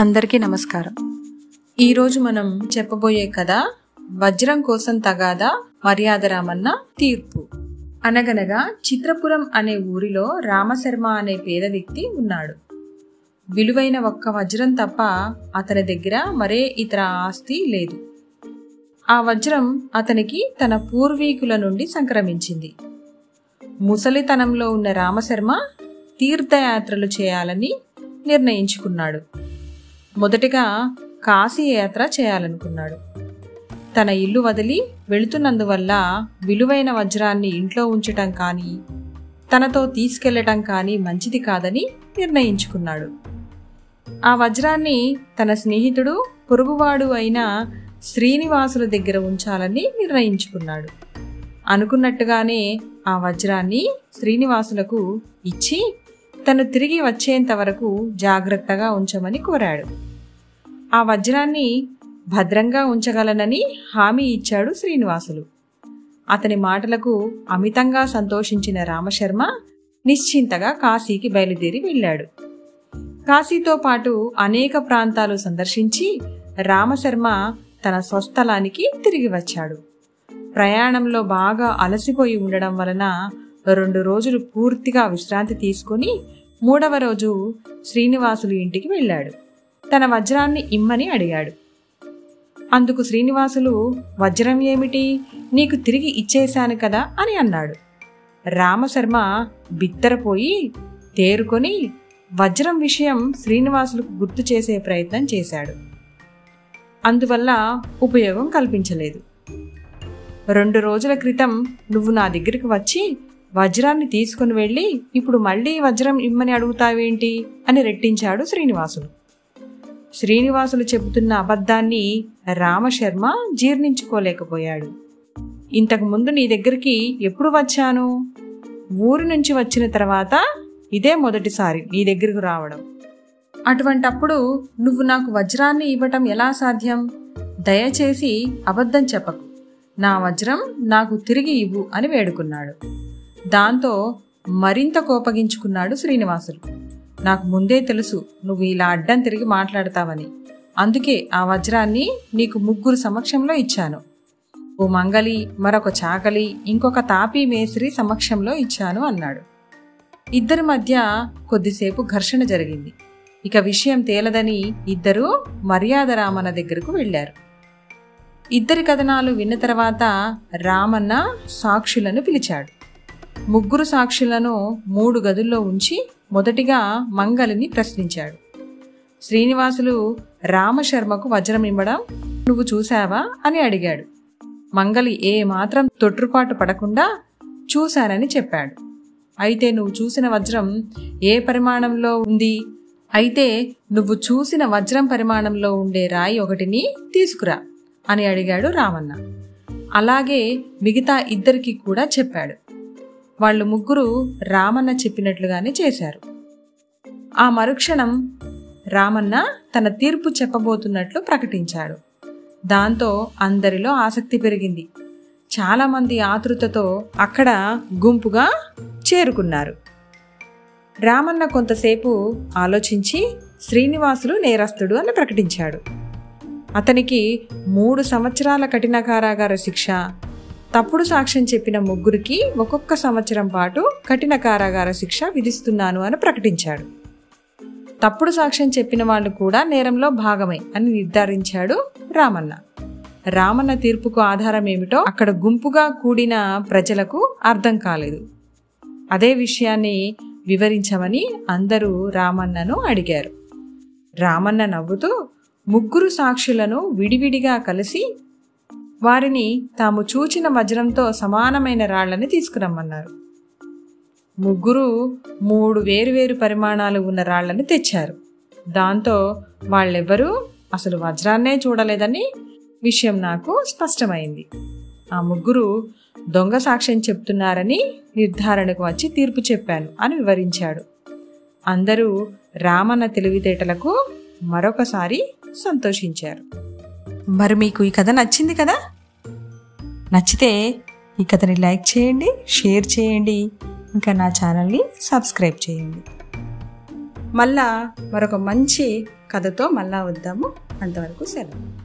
అందరికీ నమస్కారం. ఈరోజు మనం చెప్పబోయే కథ వజ్రం కోసం తగాదా మర్యాద రామన్న తీర్పు. అనగనగా చిత్రపురం అనే ఊరిలో రామశర్మ అనే పేద వ్యక్తి ఉన్నాడు. విలువైన ఒక్క వజ్రం తప్ప అతని దగ్గర మరే ఇతర ఆస్తి లేదు. ఆ వజ్రం అతనికి తన పూర్వీకుల నుండి సంక్రమించింది. ముసలితనంలో ఉన్న రామశర్మ తీర్థయాత్రలు చేయాలని నిర్ణయించుకున్నాడు. మొదటిగా కాశీ యాత్ర చేయాలనుకున్నాడు. తన ఇల్లు వదిలి వెళుతున్నందువల్ల విలువైన వజ్రాన్ని ఇంట్లో ఉంచటం కానీ తనతో తీసుకెళ్ళటం కానీ మంచిది కాదని నిర్ణయించుకున్నాడు. ఆ వజ్రాన్ని తన స్నేహితుడు పొరుగువాడు అయిన శ్రీనివాసుల దగ్గర ఉంచాలని నిర్ణయించుకున్నాడు. అనుకున్నట్టుగానే ఆ వజ్రాన్ని శ్రీనివాసులకు ఇచ్చి తను తిరిగి వచ్చేంత వరకు జాగ్రత్తగా ఉంచమని కోరాడు. ఆ వజ్రాన్ని భద్రంగా ఉంచగలనని హామీ ఇచ్చాడు శ్రీనివాసులు. అతని మాటలకు అమితంగా సంతోషించిన రామశర్మ నిశ్చింతగా కాశీకి బయలుదేరి వెళ్ళాడు. కాశీతో పాటు అనేక ప్రాంతాలు సందర్శించి రామశర్మ తన స్వస్థలానికి తిరిగి వచ్చాడు. ప్రయాణంలో బాగా అలసిపోయి ఉండడం వలన రెండు రోజులు పూర్తిగా విశ్రాంతి తీసుకుని మూడవ రోజు శ్రీనివాసులు ఇంటికి వెళ్ళాడు. తన వజ్రాన్ని ఇమ్మని అడిగాడు. అందుకు శ్రీనివాసులు వజ్రం ఏమిటి? నీకు తిరిగి ఇచ్చేశాను కదా? అని అన్నాడు. రామశర్మ బిత్తరపోయి తేరుకొని వజ్రం విషయం శ్రీనివాసులకు గుర్తు చేసే ప్రయత్నం చేశాడు. అందువల్ల ఉపయోగం కల్పించలేదు. రెండు రోజుల క్రితం నువ్వు నా దగ్గరికి వచ్చి వజ్రాన్ని తీసుకుని వెళ్ళి ఇప్పుడు మళ్ళీ వజ్రం ఇమ్మని అడుగుతావేంటి? అని రెట్టించాడు శ్రీనివాసులు శ్రీనివాసులు చెబుతున్న అబద్ధాన్ని రామశర్మ జీర్ణించుకోలేకపోయాడు. ఇంతకు ముందు నీ దగ్గరికి ఎప్పుడు వచ్చాను? ఊరి నుంచి వచ్చిన తర్వాత ఇదే మొదటిసారి నీ దగ్గరకు రావడం. అటువంటప్పుడు నువ్వు నాకు వజ్రాన్ని ఇవ్వటం ఎలా సాధ్యం? దయచేసి అబద్ధం చెప్పకు. నా వజ్రం నాకు తిరిగి ఇవ్వు అని వేడుకున్నాడు. దాంతో మరింత కోపగించుకున్నాడు శ్రీనివాసులు. నాకు ముందే తెలుసు నువ్వు ఇలా అడ్డం తిరిగి మాట్లాడతావని. అందుకే ఆ వజ్రాన్ని నీకు ముగ్గురు సమక్షంలో ఇచ్చాను. ఓ మంగలి మరొక చాకలి ఇంకొక తాపీ మేస్త్రి సమక్షంలో ఇచ్చాను అన్నాడు. ఇద్దరి మధ్య కొద్దిసేపు ఘర్షణ జరిగింది. ఇక విషయం తేలదని ఇద్దరూ మర్యాద రామన్న దగ్గరకు వెళ్ళారు. ఇద్దరి కథనాలు విన్న తర్వాత రామన్న సాక్షులను పిలిచాడు. ముగ్గురు సాక్షులను మూడు గదుల్లో ఉంచి మొదటిగా మంగలిని ప్రశ్నించాడు. శ్రీనివాసులు రామశర్మకు వజ్రం ఇవ్వడం నువ్వు చూశావా? అని అడిగాడు. మంగలి ఏమాత్రం తొట్టుపాటు తొట్రుపాటు పడకుండా చూశానని చెప్పాడు. అయితే నువ్వు చూసిన వజ్రం ఏ పరిమాణంలో ఉంది? అయితే నువ్వు చూసిన వజ్రం పరిమాణంలో ఉండే రాయి ఒకటిని తీసుకురా అని అడిగాడు రామన్న. అలాగే మిగతా ఇద్దరికి కూడా చెప్పాడు. వాళ్ళు ముగ్గురు రామన్న చెప్పినట్లుగానే చేశారు. ఆ మరుక్షణం రామన్న తన తీర్పు చెప్పబోతున్నట్లు ప్రకటించాడు. దాంతో అందరిలో ఆసక్తి పెరిగింది. చాలామంది ఆతృతతో అక్కడ గుంపుగా చేరుకున్నారు. రామన్న కొంతసేపు ఆలోచించి శ్రీనివాసులు నేరస్తుడు అని ప్రకటించాడు. అతనికి మూడు సంవత్సరాల కఠిన కారాగార శిక్ష తప్పుడు సాక్ష్యం చెప్పిన ముగ్గురికి ఒక్కొక్క సంవత్సరం పాటు కఠిన కారాగార శిక్ష విధిస్తున్నాను అని ప్రకటించాడు. తప్పుడు సాక్ష్యం చెప్పిన వాళ్ళు కూడా నేరంలో భాగమే అని నిర్ధారించాడు రామన్న. రామన్న తీర్పుకు ఆధారం ఏమిటో అక్కడ గుంపుగా కూడిన ప్రజలకు అర్థం కాలేదు. అదే విషయాన్ని వివరించమని అందరూ రామన్నను అడిగారు. రామన్న నవ్వుతూ ముగ్గురు సాక్షులను విడివిడిగా కలిసి వారిని తాము చూచిన వజ్రంతో సమానమైన రాళ్ళని తీసుకురమ్మన్నారు. ముగ్గురు మూడు వేరువేరు పరిమాణాలు ఉన్న రాళ్ళను తెచ్చారు. దాంతో వాళ్ళెవ్వరూ అసలు వజ్రాన్నే చూడలేదని విషయం నాకు స్పష్టమైంది. ఆ ముగ్గురు దొంగ సాక్ష్యం చెప్తున్నారని నిర్ధారణకు వచ్చి తీర్పు చెప్పాను అని వివరించాడు. అందరూ రామన్న తెలివితేటలకు మరొకసారి సంతోషించారు. మరి మీకు ఈ కథ నచ్చింది కదా? నచ్చితే ఈ కథని లైక్ చేయండి షేర్ చేయండి ఇంకా నా ఛానల్ని సబ్స్క్రైబ్ చేయండి. మళ్ళా మరొక మంచి కథతో మళ్ళా వద్దాము. అంతవరకు సెలవు.